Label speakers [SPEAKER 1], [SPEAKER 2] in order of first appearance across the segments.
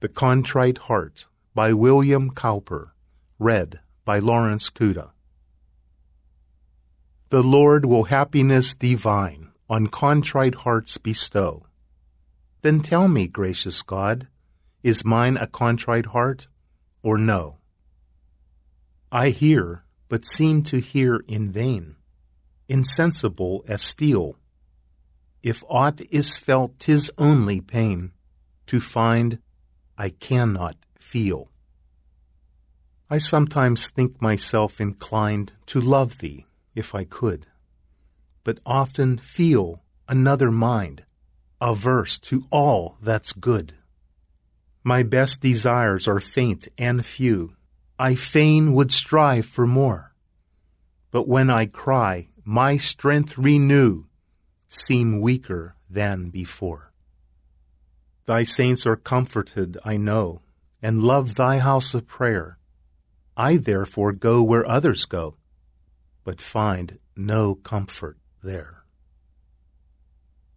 [SPEAKER 1] The Contrite Heart by William Cowper. Read by Lawrence Cuda. The Lord will happiness divine on contrite hearts bestow. Then tell me, gracious God, is mine a contrite heart or no? I hear, but seem to hear in vain, insensible as steel. If aught is felt, 'tis only pain to find I cannot feel. I sometimes think myself inclined to love thee, if I could, but often feel another mind, averse to all that's good. My best desires are faint and few. I fain would strive for more. But when I cry, my strength renew, seem weaker than before. Thy saints are comforted, I know, and love thy house of prayer. I therefore go where others go, but find no comfort there.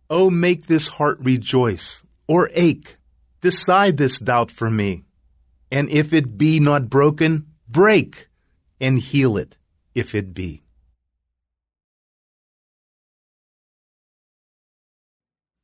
[SPEAKER 1] Oh, make this heart rejoice, or ache. Decide this doubt for me. And if it be not broken, break, and heal it if it be.